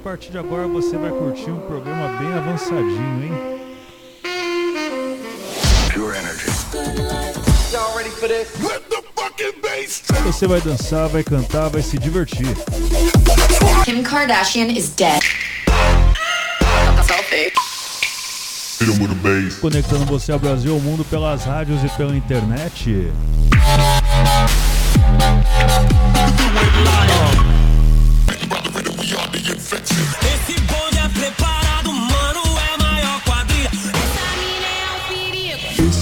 partir de agora você vai curtir um programa bem avançadinho, hein? Pure energy. Você vai dançar, vai cantar, vai se divertir. Kim Kardashian is dead. Selfie. Conectando você ao Brasil, e ao mundo pelas rádios e pela internet.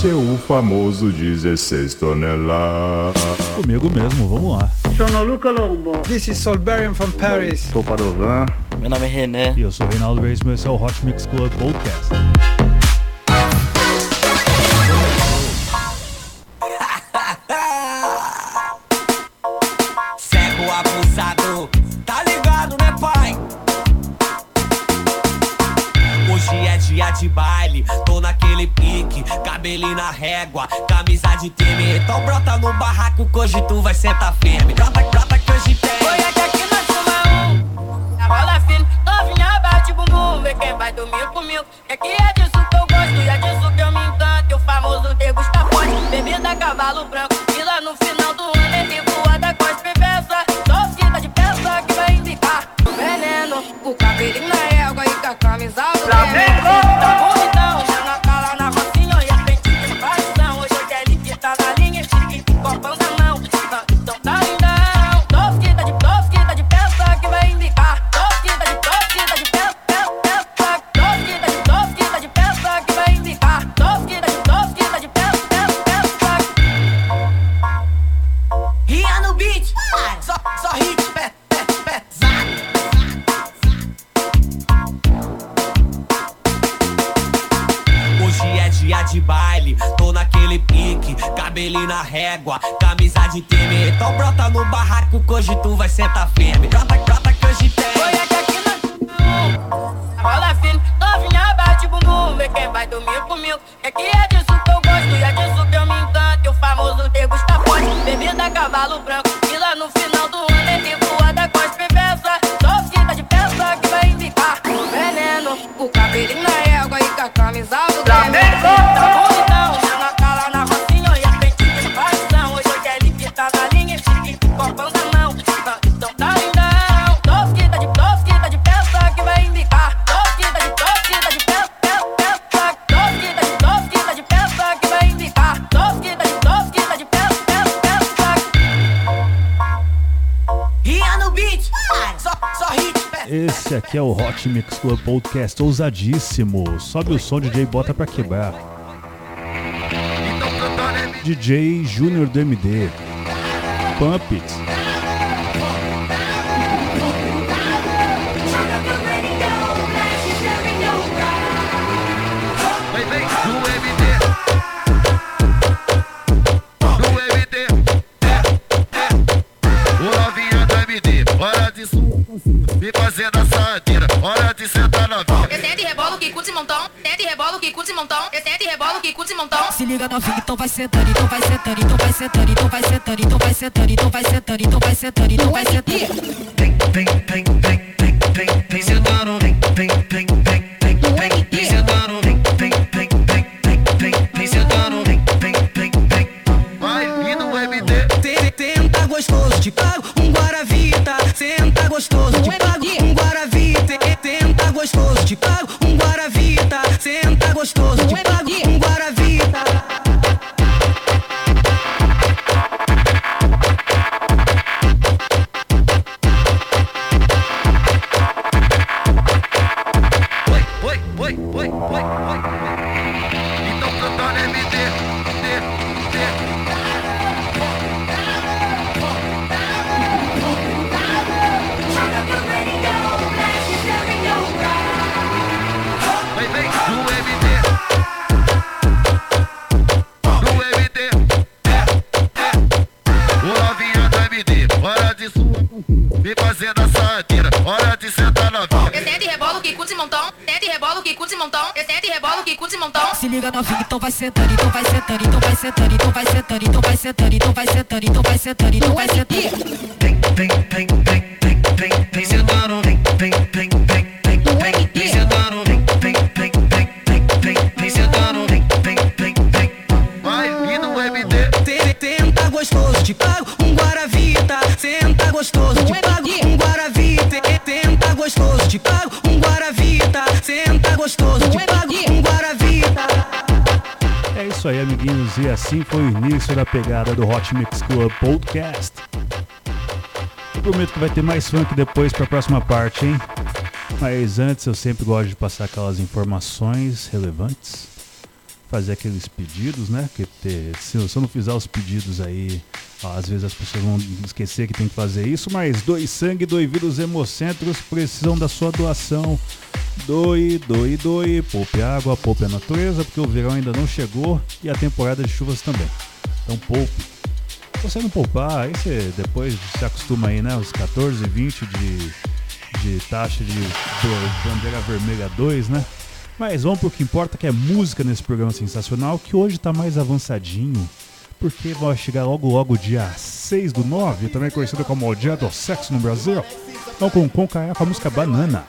seu famoso 16 toneladas. Comigo mesmo, vamos lá. Sono Luca Lombo. This is Solberian from Paris. Sou Padovan. Meu nome é René. E eu sou Reinaldo Reis, meu é o Hot Mix Club Podcast. régua, camisa de time. Então brota no barraco, hoje tu vai sentar firme. Brota, brota. sua podcast ousadíssimo. Sobe o som, DJ Bota pra quebrar. DJ Júnior do MD. Pump It. do everything. liga novinha, então vai sentando, então vai sentando, então vai sentando, então vai sentando, então vai sentando, então vai sentando, então vai sentando, então vai sentando. Assim foi o início da pegada do Hot Mix Club Podcast. Eu prometo que vai ter mais funk depois para a próxima parte, hein? Mas antes eu sempre gosto de passar aquelas informações relevantes, fazer aqueles pedidos, né? Que ter, se, eu- não fizer os pedidos aí, ó, às vezes as pessoas vão esquecer que tem que fazer isso, mas doe sangue, doe vírus hemocentros precisam da sua doação. Doe, doe, doe, poupe água, poupe a natureza, porque o verão ainda não chegou e a temporada de chuvas também. Então poupe. Se você não poupar, aí você depois se acostuma aí, né? Os 14, 20 de, de taxa de bandeira vermelha 2, né? Mas vamos pro que importa, que é música nesse programa sensacional, que hoje tá mais avançadinho. Porque vai chegar logo logo dia 6 do 9, também conhecido como o Dia do Sexo no Brasil. Então com Conca com a música Banana.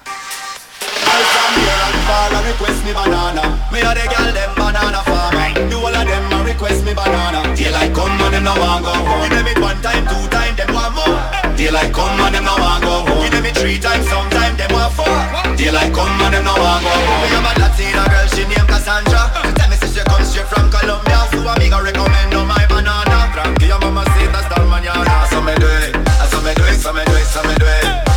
Here and request me banana. Me a the girl them banana farmer. The whole of them a request me banana. Daylight come and them no want go home. Give them it one time, two time, them want more. Daylight come and them no want go home. Give them it three times, sometime them want four. Daylight come and them no want go home. Me have a Latina girl, she named Cassandra. She tell me say she come straight from Colombia, so I me go recommend her my banana. Your mama say that's the manana. So me do it, so me do it, so me do it, so me do it.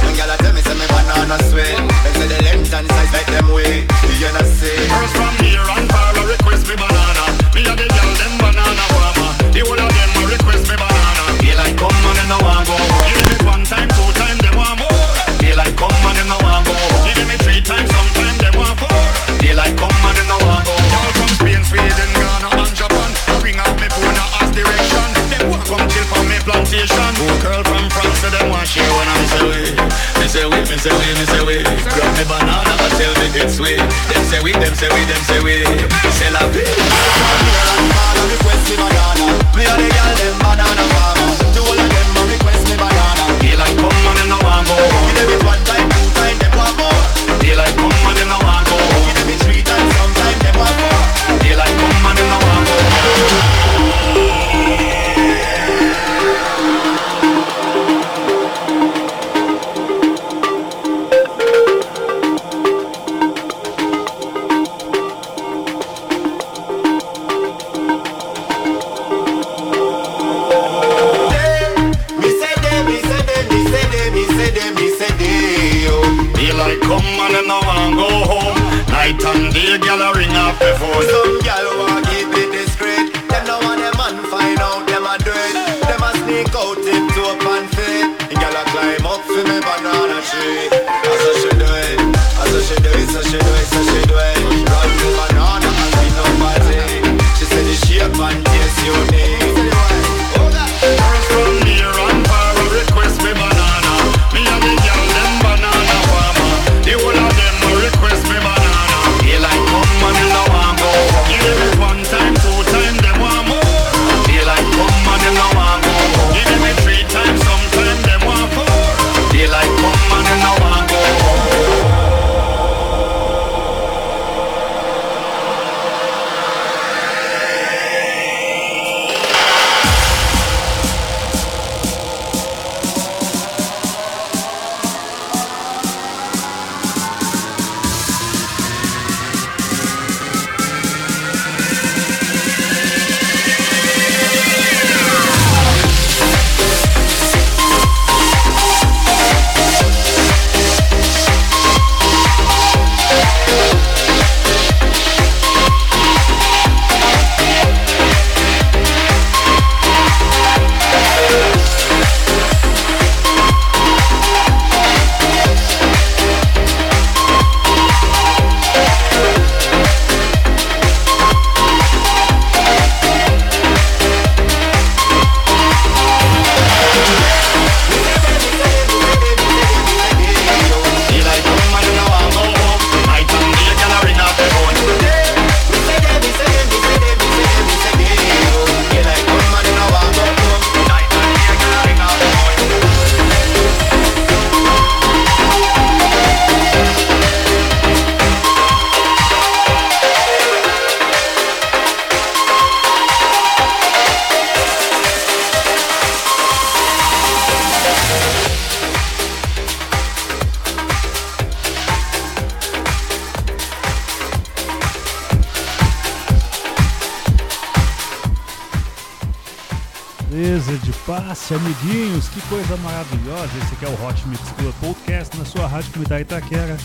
Passe, amiguinhos, que coisa maravilhosa. Esse aqui é o Hot Mix Club Podcast na sua rádio comunidade Itaquera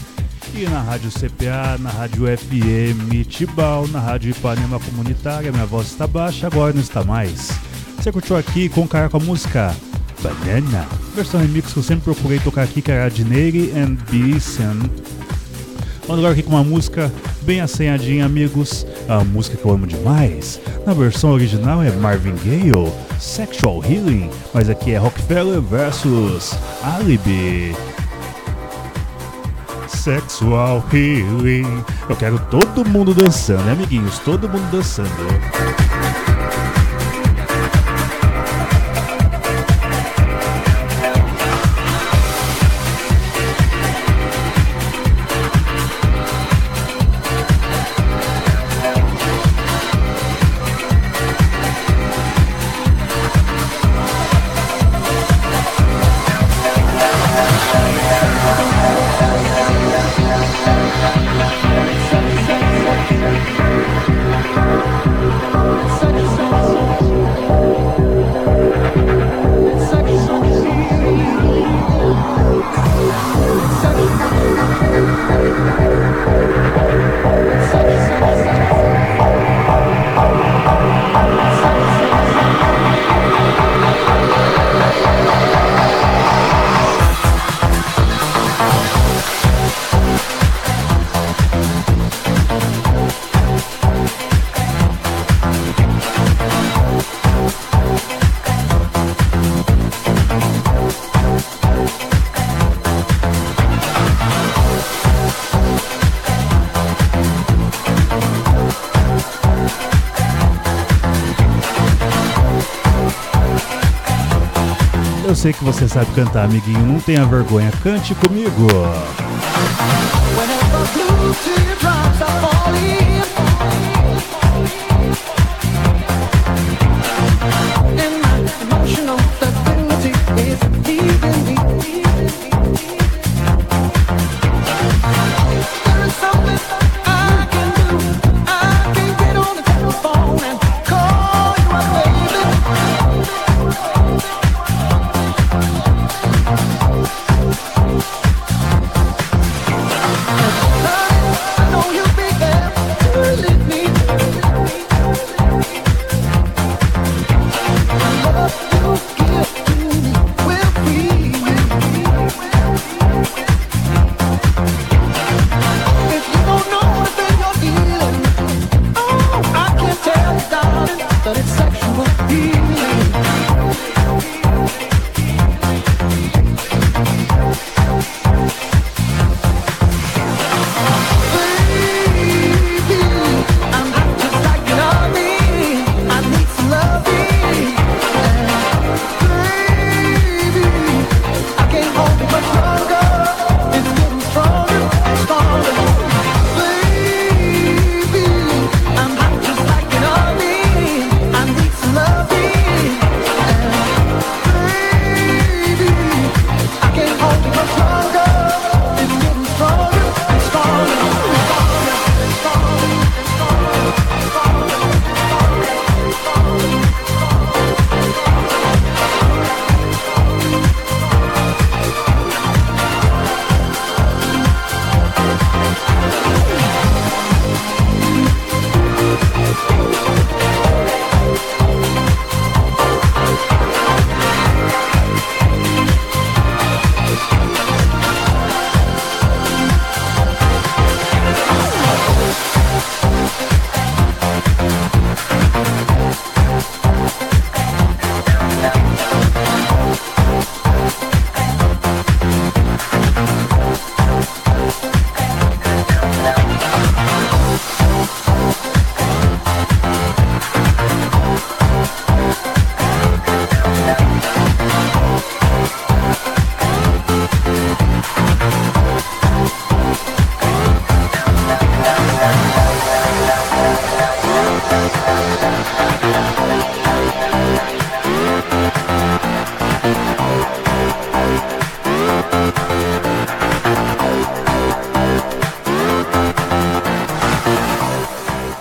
e na rádio CPA, na rádio FM Tibau, na rádio Ipanema Comunitária. Minha voz está baixa, agora não está mais. Você curtiu aqui com cara com a música Banana, versão remix que eu sempre procurei tocar aqui, que era a de Neri and Beeson. Vamos agora aqui com uma música bem assanhadinha, amigos. A música que eu amo demais. Na versão original é Marvin Gaye, Sexual Healing, mas aqui é Rockefeller versus Alibi. Sexual Healing. Eu quero todo mundo dançando, né, amiguinhos? Todo mundo dançando. Que você sabe cantar, amiguinho. Não tenha vergonha. Cante comigo. Blue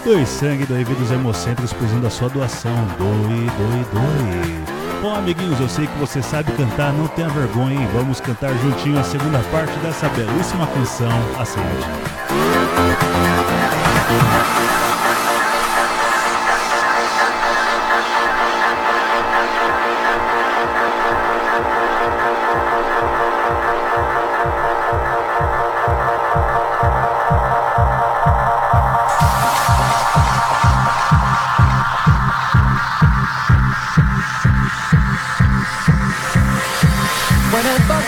Doe sangue, doe dos Hemocentros, precisando da sua doação. Doe, doe, doe. Bom, amiguinhos, eu sei que você sabe cantar, não tenha vergonha, hein? Vamos cantar juntinho a segunda parte dessa belíssima canção, Acende.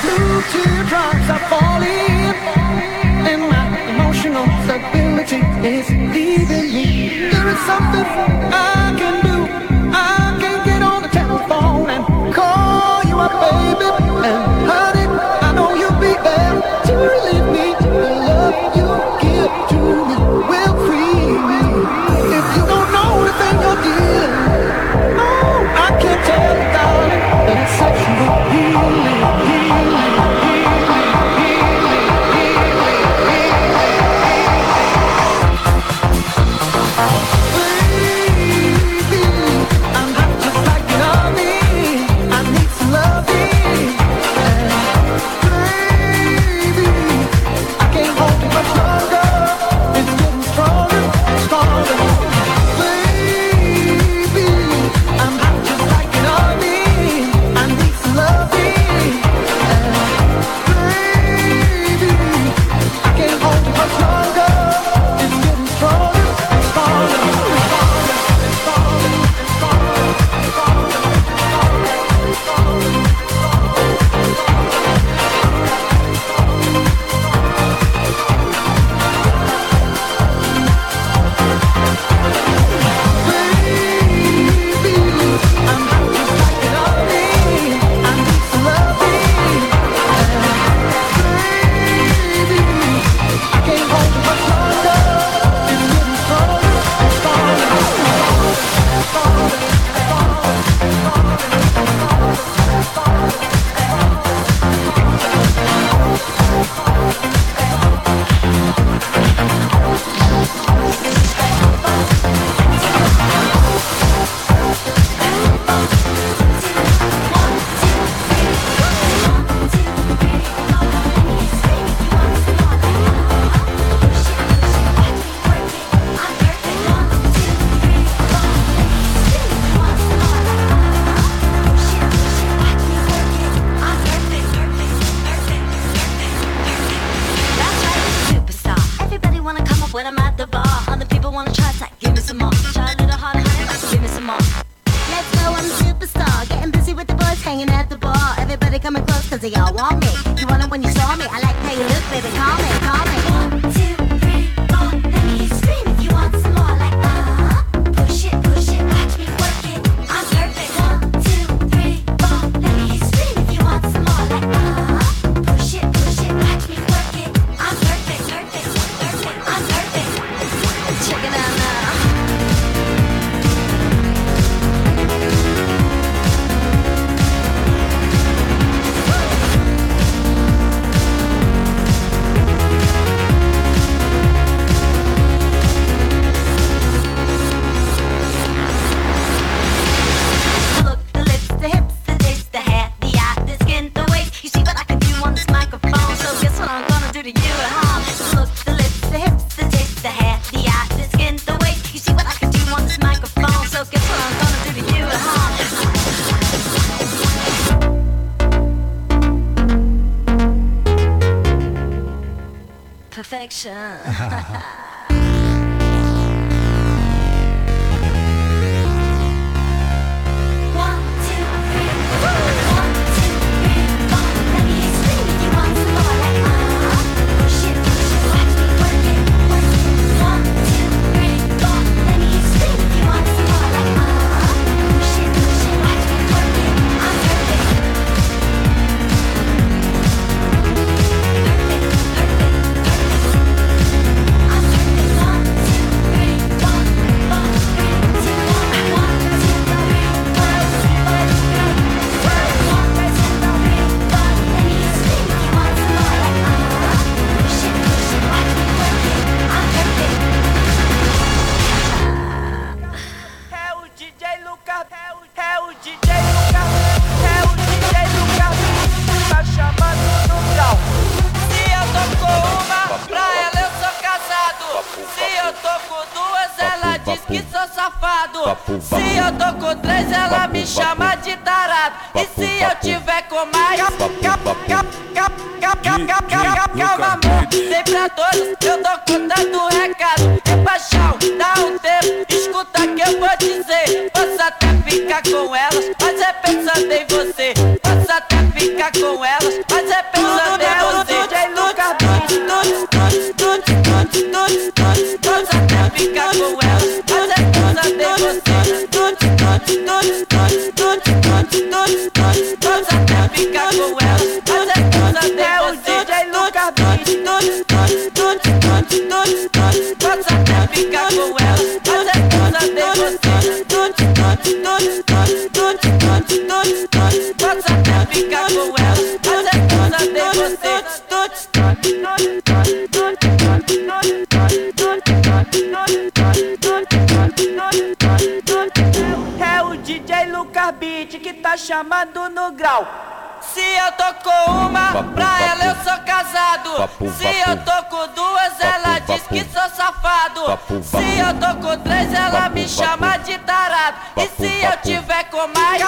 Two teardrops are falling, and my emotional stability is leaving me. There is something I can do. I can get on the telephone and call you up, baby. And Se eu tô com três, ela me chama de tarado. E se eu tiver com mais, calma, amor. Tem pra todos, eu tô contando o recado. É paixão, dá um tempo, escuta que eu vou dizer. Posso até ficar com elas, mas é pensando em você. Posso até ficar com elas, Posso até Beat que tá chamando no grau. Se eu tô com uma, Papo, pra ela eu sou casado. Papo, Se eu tô com duas, ela diz que sou safado. Se eu tô com três, ela me chama de tarado. E se eu tiver com mais,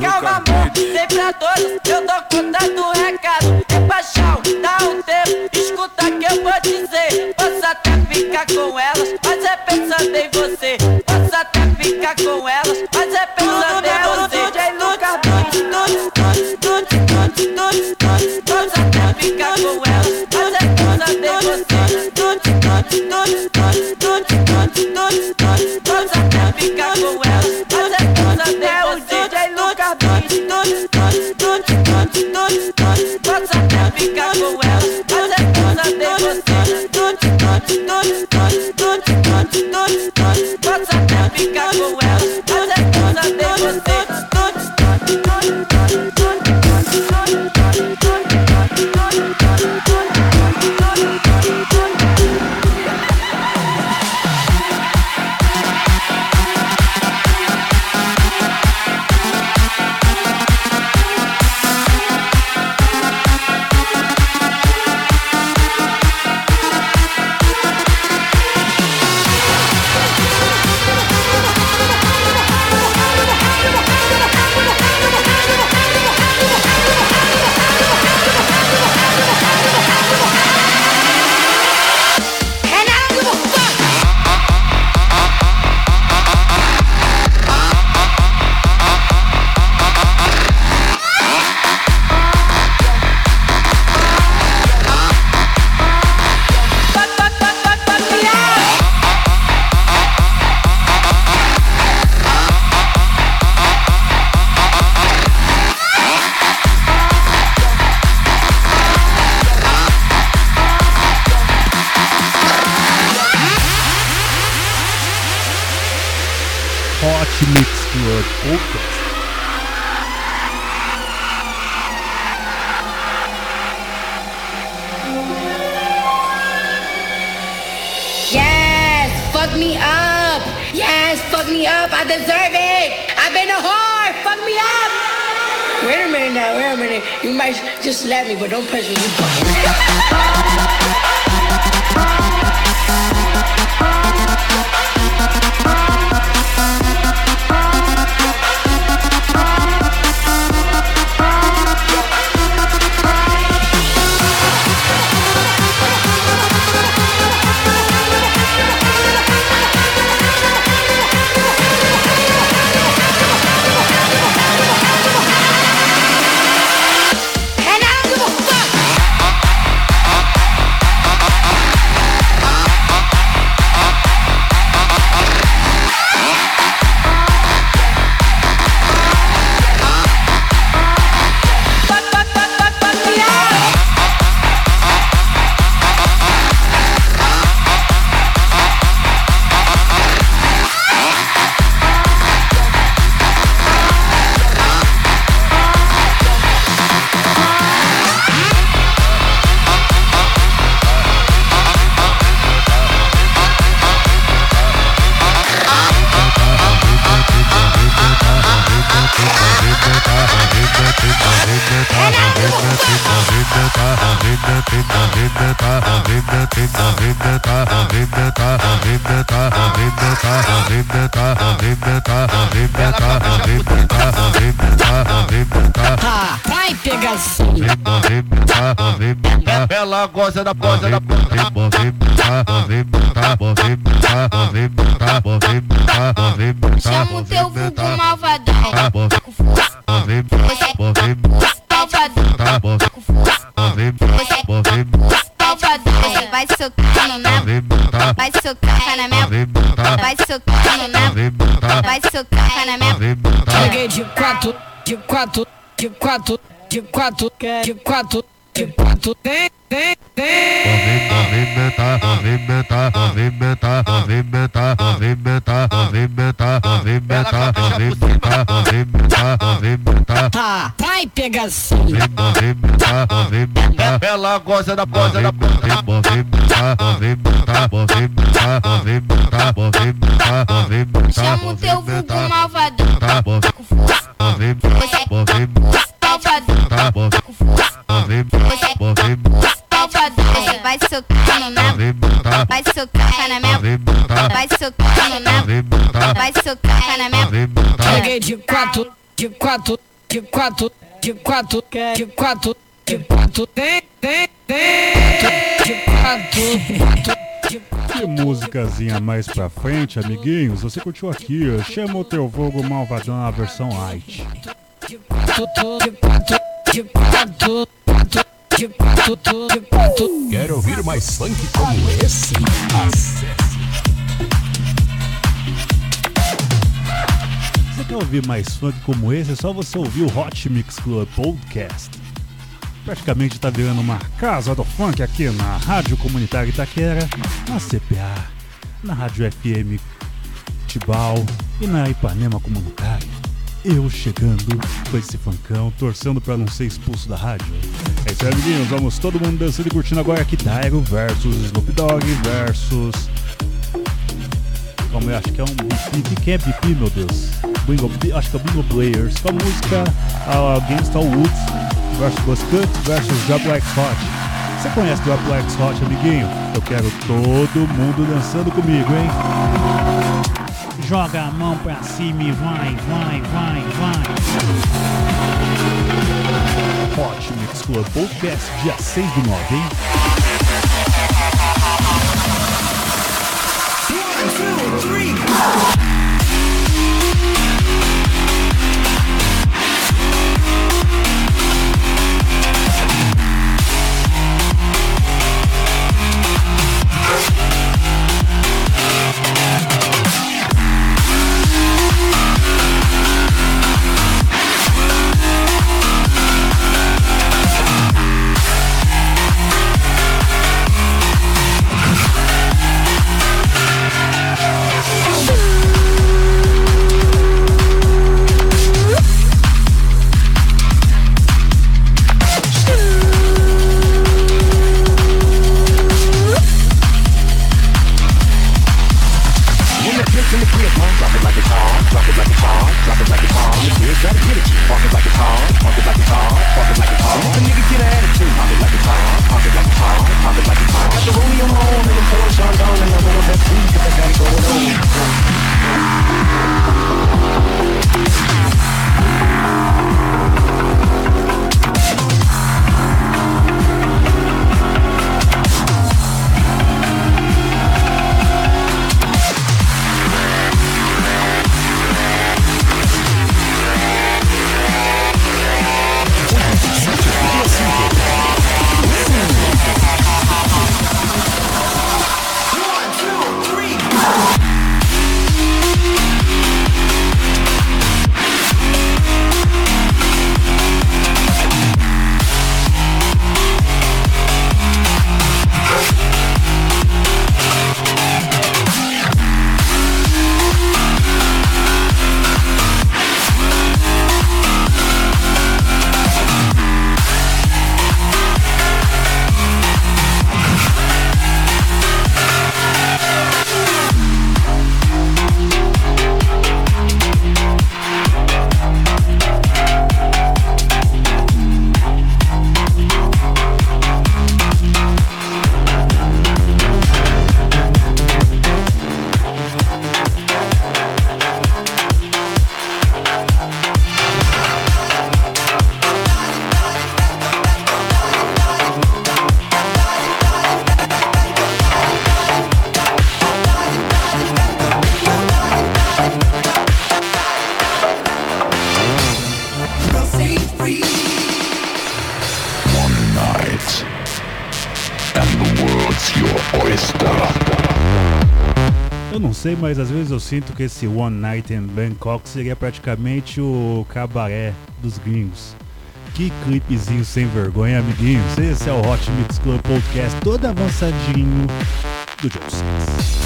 calma, amor. Tem pra todos, eu tô contando o recado. É paixão, dá um tempo, escuta que eu vou dizer. Posso até ficar com elas, mas é pensando em ficar com elas, mas é pensando em você. DJ Lucas Posso até ficar com elas, mas é pensando em você. Posso até ficar com elas, mas é pensando em você. DJ Lucas Posso até ficar com elas, mas é pensando em você. Posso até ficar com elas, mas Hot Mix Club Podcast. Yes, fuck me up. Yes, fuck me up. I deserve it. I've been a whore. Fuck me up. Wait a minute now. Wait a minute. You might just slap me, but don't push me. You. Vai pegação. Ela gosta da gosta da Chama o teu vulgo malvadão. É malvadão. Você é vai socar. Vai socar na minha. Vai socar no meu. Vai socar na minha. Cheguei de quatro, de quatro, de quatro, de quatro, de quatro, de quatro. Tem, tem, tem. Ah, vai pegação. Ela gosta da gosta da Chama o teu vulgo malvadão. Com força. Você Socar no meu. Vai socar na minha. Vai socar no meu. Vai socar na minha. Cheguei de quatro, de quatro, de quatro, de quatro, de quatro, de quatro. Tem, tem, tem. De quatro. Que músicazinha mais pra frente, amiguinhos. Você curtiu aqui, Chama o Teu Vogo Malvadão, a versão light. De quatro, de quatro, de quatro, de quatro, de quatro. Quer ouvir mais funk como esse? Acesse. Você quer ouvir mais funk como esse? É só você ouvir o Hot Mix Club Podcast. Praticamente está virando uma casa do funk aqui na Rádio Comunitária Itaquera, na CPA, na Rádio FM Tibau e na Ipanema Comunitária. Eu chegando com esse funkão, torcendo para não ser expulso da rádio. É isso aí, amiguinhos. Vamos todo mundo dançando e curtindo agora aqui Tyro versus Snoop Dogg versus como eu acho que é um BP. Quem é BP, meu Deus? Bingo, Bi- acho que é Bingo Players. Com a música uh, Against All Woods versus Buzzcut versus Job Like Hot. Você conhece Job Like Hot, amiguinho? Eu quero todo mundo dançando comigo, hein? Joga a mão pra cima e vai, vai, vai, vai. Hot Mix Club Podcast, dia 6 do 9, hein? When sei, mas às vezes eu sinto que esse One Night in Bangkok seria praticamente o cabaré dos gringos. Que clipezinho sem vergonha, amiguinhos. Esse é o Hot Mix Club Podcast, todo avançadinho do Joe Six.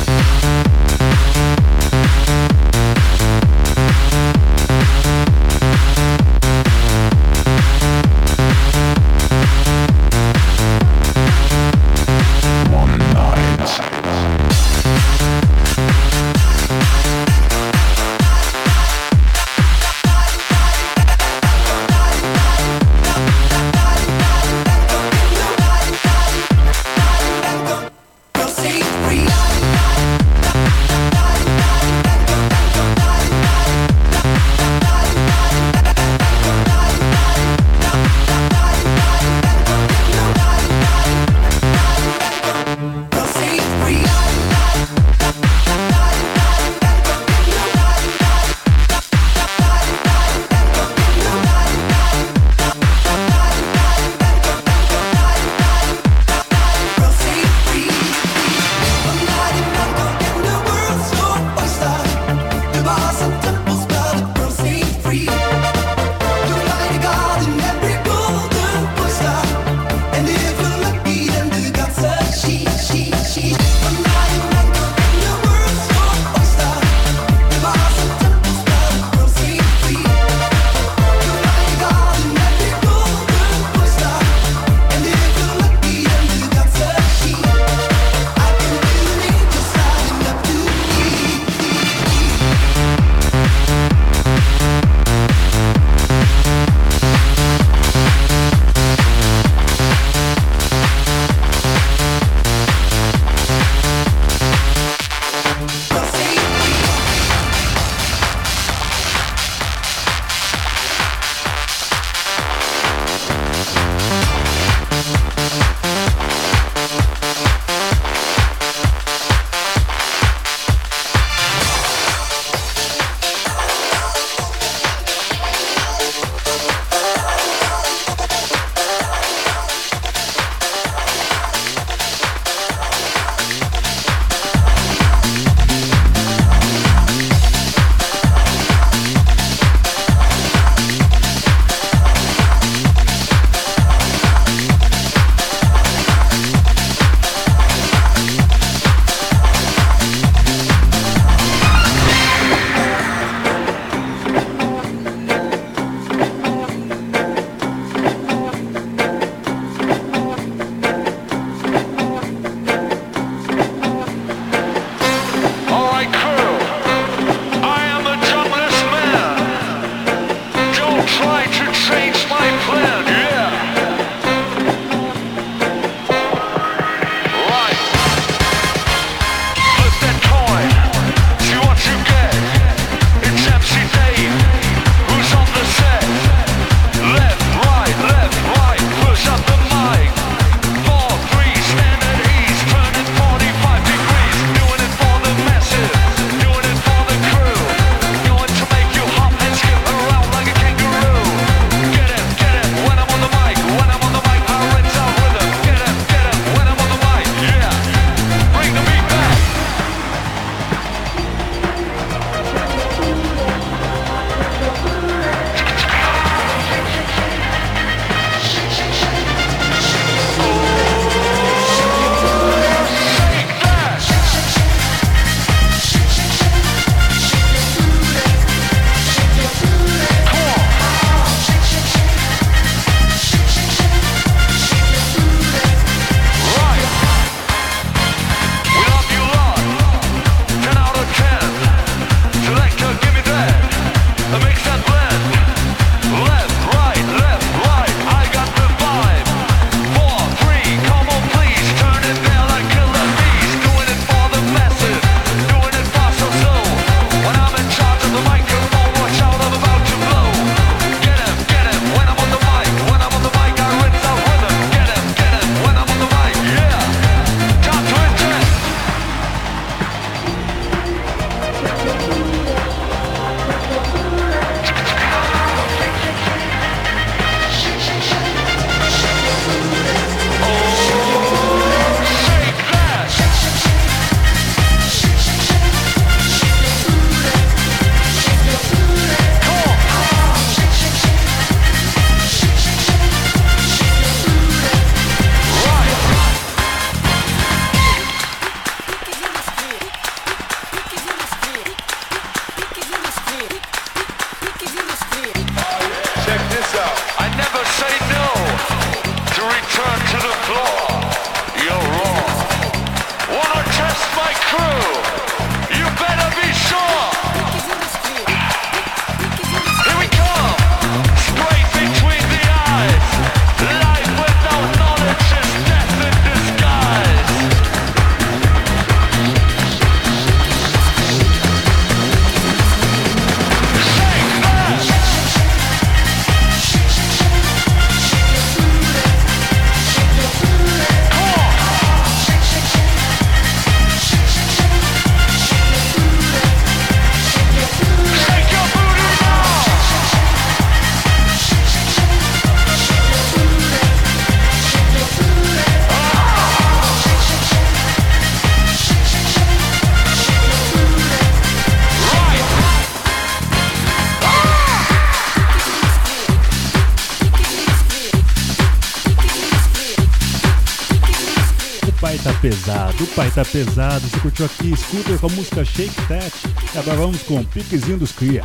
Pesado, o pai tá pesado. Você curtiu aqui Scooter com a música Shake That. E agora vamos com o Piquezinho dos Cria.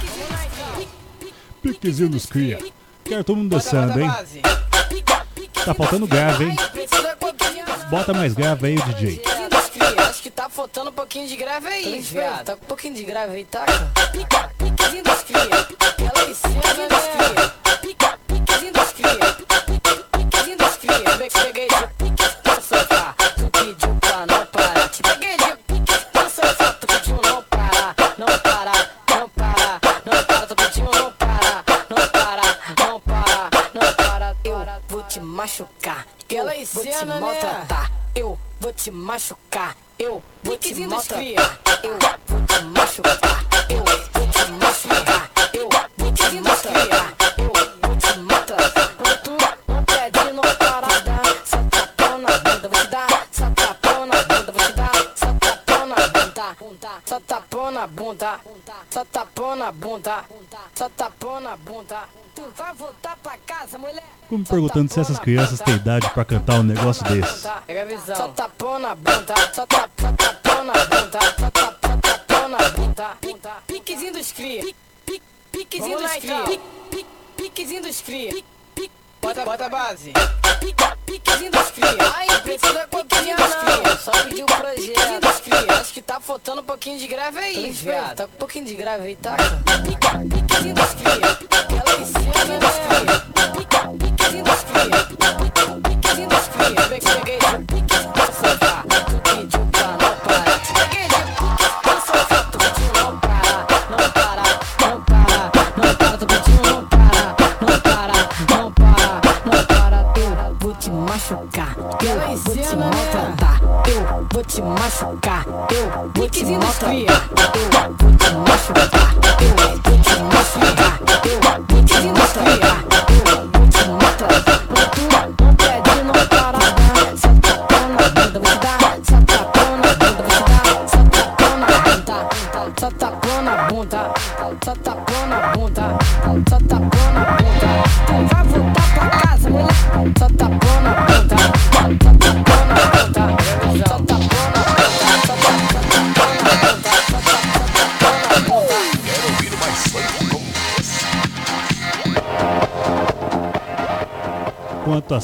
Piquezinho dos Cria. Quero todo mundo dançando, hein? Tá faltando grave, hein? Bota mais grave aí, DJ. Acho que tá faltando um pouquinho de grave aí, viado. Tá com um pouquinho de grave aí, tá? Piquezinho dos cria. Ela em cima, né? Te machucar. Eu vou te maltratar. Eu vou te machucar. Eu vou te machucar. Eu vou te maltratar. Eu vou te maltratar. Quando tu pede, não para, dá. Só tapão na bunda, vou te dar. Na bunda, vou te dar. Só tapão na bunda. Só tapão na bunda. Só tapão na bunda. Só tapão na bunda. Tu vai voltar pra casa, mulher. Fico me perguntando se essas crianças têm idade pra cantar um negócio desse. Pega a visão. Na bunda, só tap, só tapão na bunda, só tap, só tapão na bunda. Piquezinho dos cria. Pique, Piquezinho dos cria. Pique, pique, Piquezinho dos cria. Bota, bota a base. Pique, Piquezinho dos cria. Ai, precisa dos cria. Só pediu o projeto. Piquezinho dos cria. Acho que tá faltando um pouquinho de grave aí, viado. Tá com um pouquinho de grave aí, tá? Pique, Piquezinho dos cria.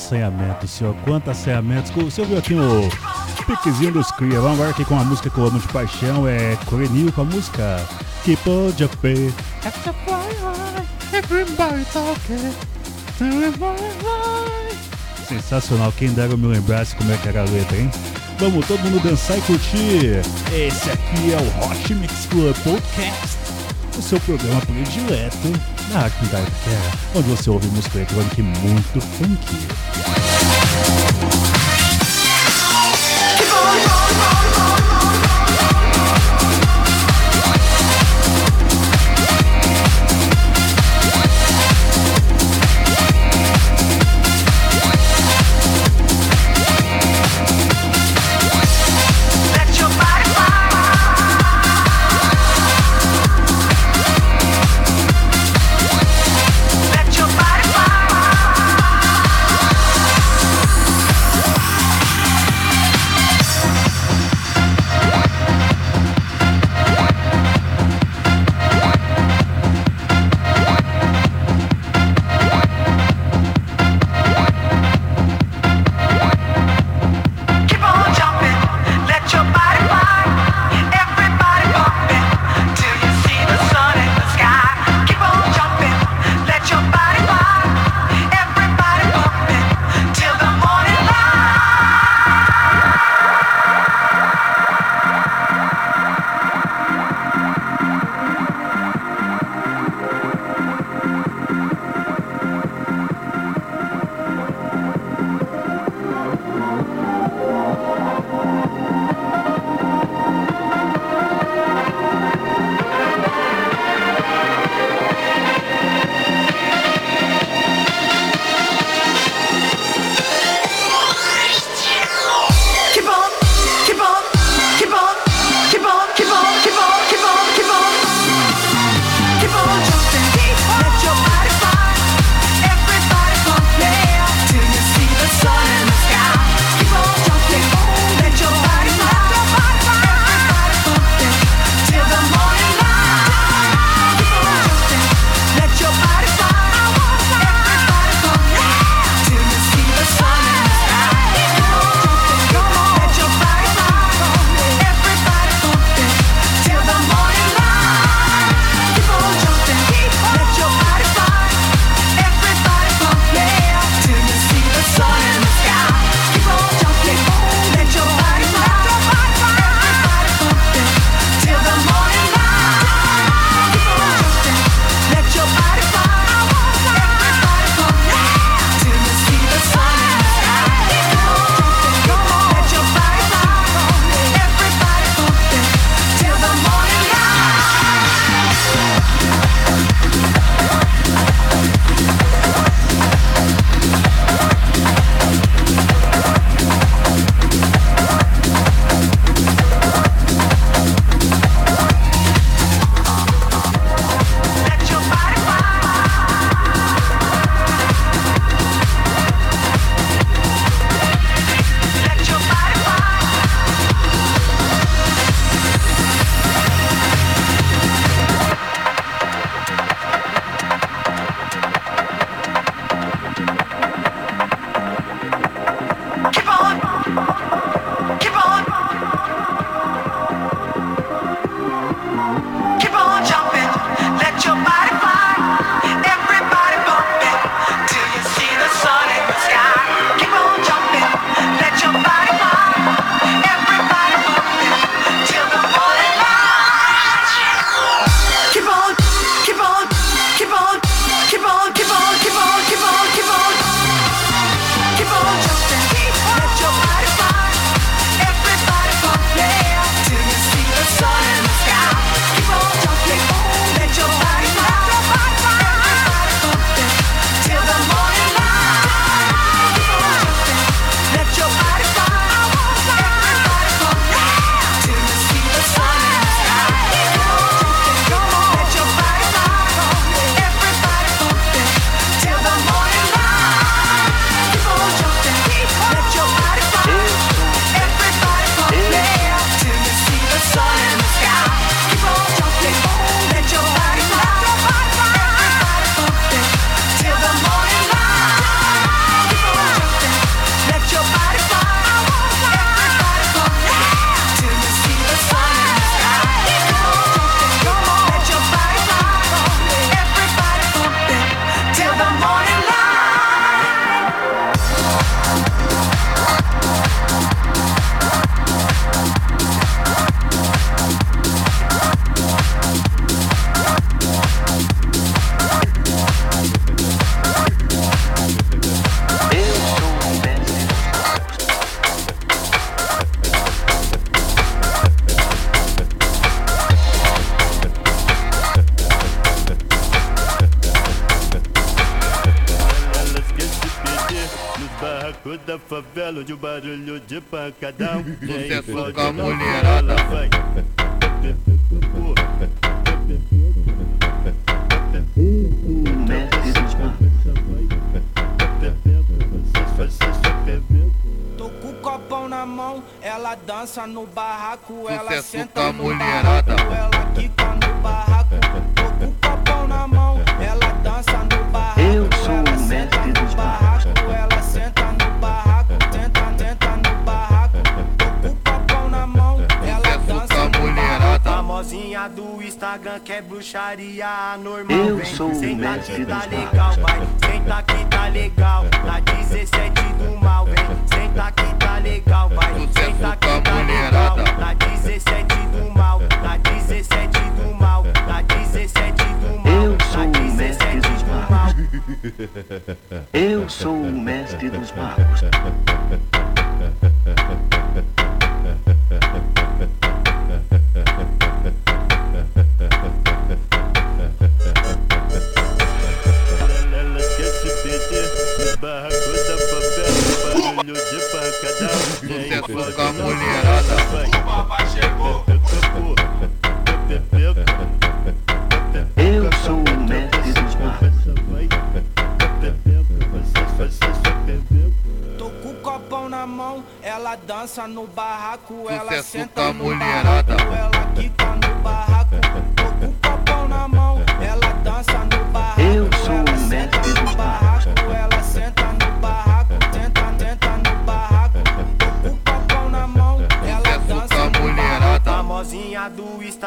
Assanhamento, senhor. Quanto assanhamento. Você ouviu aqui no piquezinho dos Cria. Vamos agora aqui com uma música que eu amo de paixão. É Corenil com a música Keep on. Everybody talking. Sensacional. Quem dera eu me lembrasse como é que era a letra, hein? Vamos todo mundo dançar e curtir. Esse aqui é o Hot Mix Club Podcast. O seu programa predileto na Rádio Pintada Terra, onde você ouve música eletrônica muito funk. belo de um barulho de pancadão. Sucesso é com a mulherada. Tô com o copão na mão, ela dança no barraco, ela é senta no barraco, mulherada. Instagram que é bruxaria anormal. Eu vem. sou o mestre tá legal, vai. Senta que tá legal. Na 17 do mal, vem. Senta que tá legal, vai. Senta que tá legal. Na 17 do mal. Na 17 do mal. Na 17 do mal. Eu sou o mestre dos magos. Eu sou o mestre dos magos. Com a mulherada. O papai chegou. Eu sou o mestre dos barcos. Tô com o copão na mão, ela dança no barraco, ela Sucesso senta no barraco, ela quica no barraco. Tô com o copão na mão, ela dança no barraco, Eu sou o mestre dos barracos.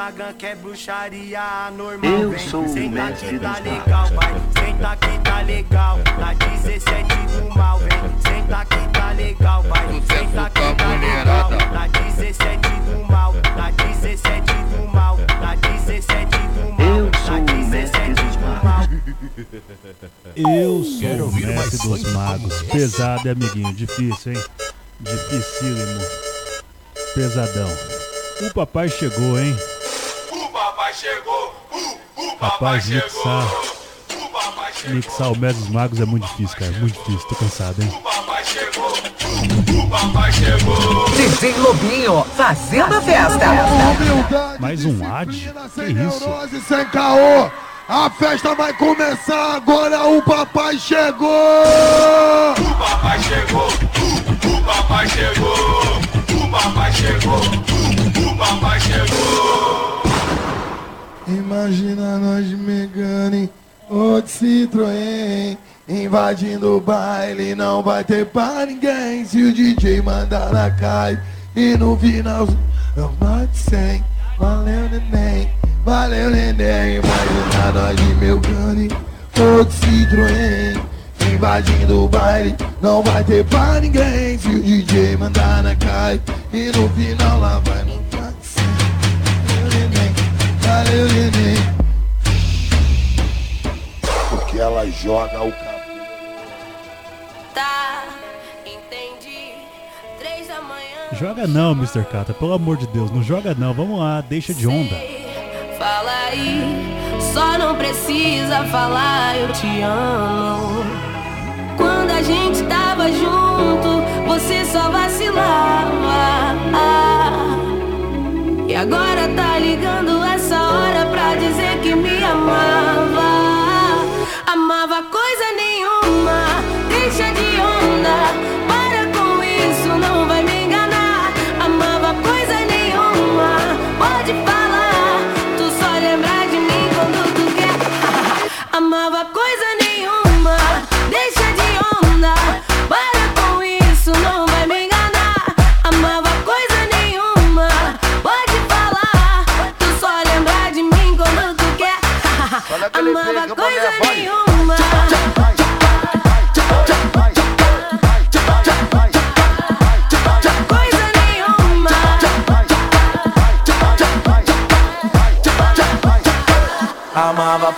Instagram que é bruxaria normal. Eu vem. sou o Senta mestre que tá dos legal, vai. Senta que tá legal. Na 17 do mal, vem. Senta que tá legal, vai. Senta que tá legal. Na 17 do mal. Na 17 do mal. Na 17 do mal. Eu sou Na o 17 mestre dos do mal. Eu sou o mestre dos magos. Pesado, amiguinho? Difícil, hein? Dificílimo. Pesadão. O papai chegou, hein? O papai chegou, o, o Rapaz, mixar. Mixar o mestre dos magos é muito difícil, cara. Muito difícil. Tô cansado, hein? papai chegou, o papai chegou. DJ Lobinho fazendo a festa. Mais um ad? Que isso? Neurose sem caô. A festa vai começar agora, o papai chegou! O papai chegou, o, o papai chegou, o papai chegou, o, o papai chegou. Imagina nós de Megane ou de Citroën Invadindo o baile, não vai ter pra ninguém. Se o DJ mandar na cai E no final, eu mate 100 Valeu neném, valeu neném. Imagina nós de Megane ou de Citroën Invadindo o baile, não vai ter pra ninguém. Se o DJ mandar na cai E no final lá vai neném Porque ela joga o cabelo Tá, entendi. Três da manhã. Joga não, Mr. Kata. Pelo amor de Deus, não joga não. Vamos lá, deixa de onda. Fala aí, só não precisa falar eu te amo. Quando a gente tava junto, você só vacilava. E agora tá ligando dizer que me amava.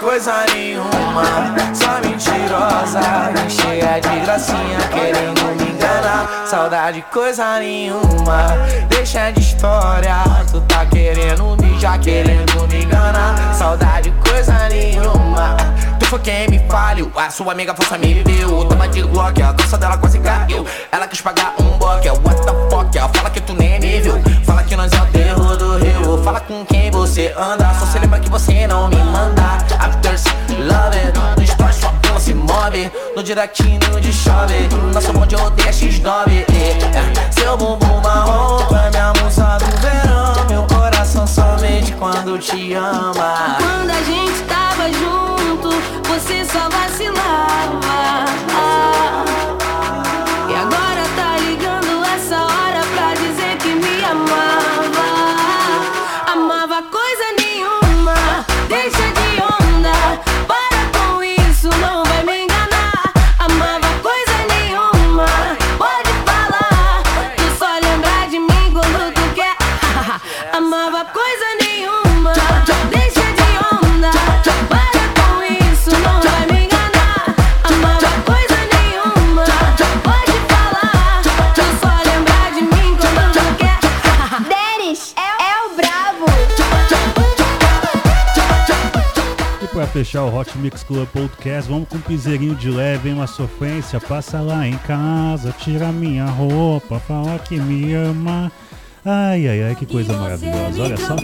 Coisa nenhuma, só mentirosa, cheia de gracinha, querendo me enganar. Saudade, coisa nenhuma, deixa de história. Tu tá querendo me já querendo me enganar. Saudade, coisa nenhuma. Tu foi quem me falhou, a sua amiga força me viu. Toma de Glock, a calça dela quase caiu. Ela quis pagar um boque, what the fuck? Ela fala que tu nem me viu. Fala que nós é o terror do rio. Fala com quem você anda. Só se lembra que você não me manda. After love it. No story sua pila se move. No directinho de chove. Nosso bonde odeia X9. é. Seu bumbum marrom é minha musa do verão. Meu coração somente quando te ama. Quando a gente fechar o Hot Mix Club Podcast, vamos com um piseirinho de leve, hein? Uma sofrência. Passa lá em casa, tira minha roupa, fala que me ama. Ai, ai, ai, que coisa maravilhosa. Olha só.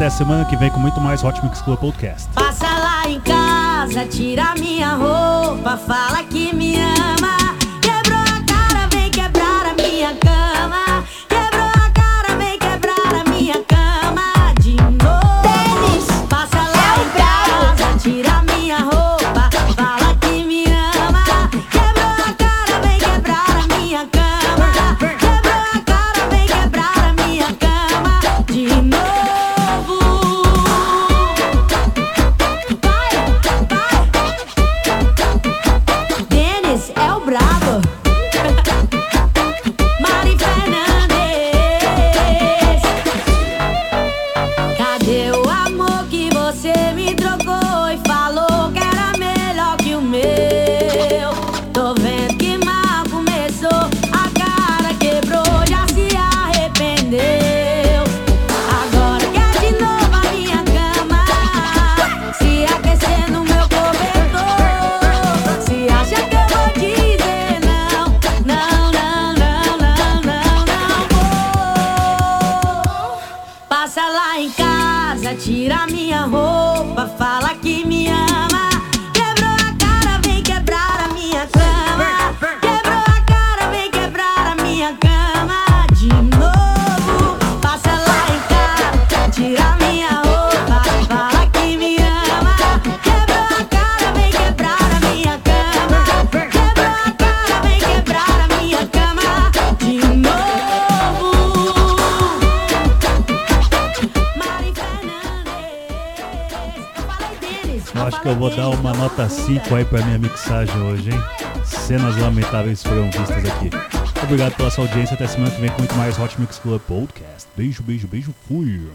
até semana que vem com muito mais Hot Mix Club Podcast. Passa lá em casa, tira minha roupa, fala que me ama. tempo aí pra minha mixagem hoje, hein? Cenas lamentáveis foram vistas aqui. Obrigado pela sua audiência. Até semana que vem com muito mais Hot Mix Club Podcast. Beijo, beijo, beijo. Fui.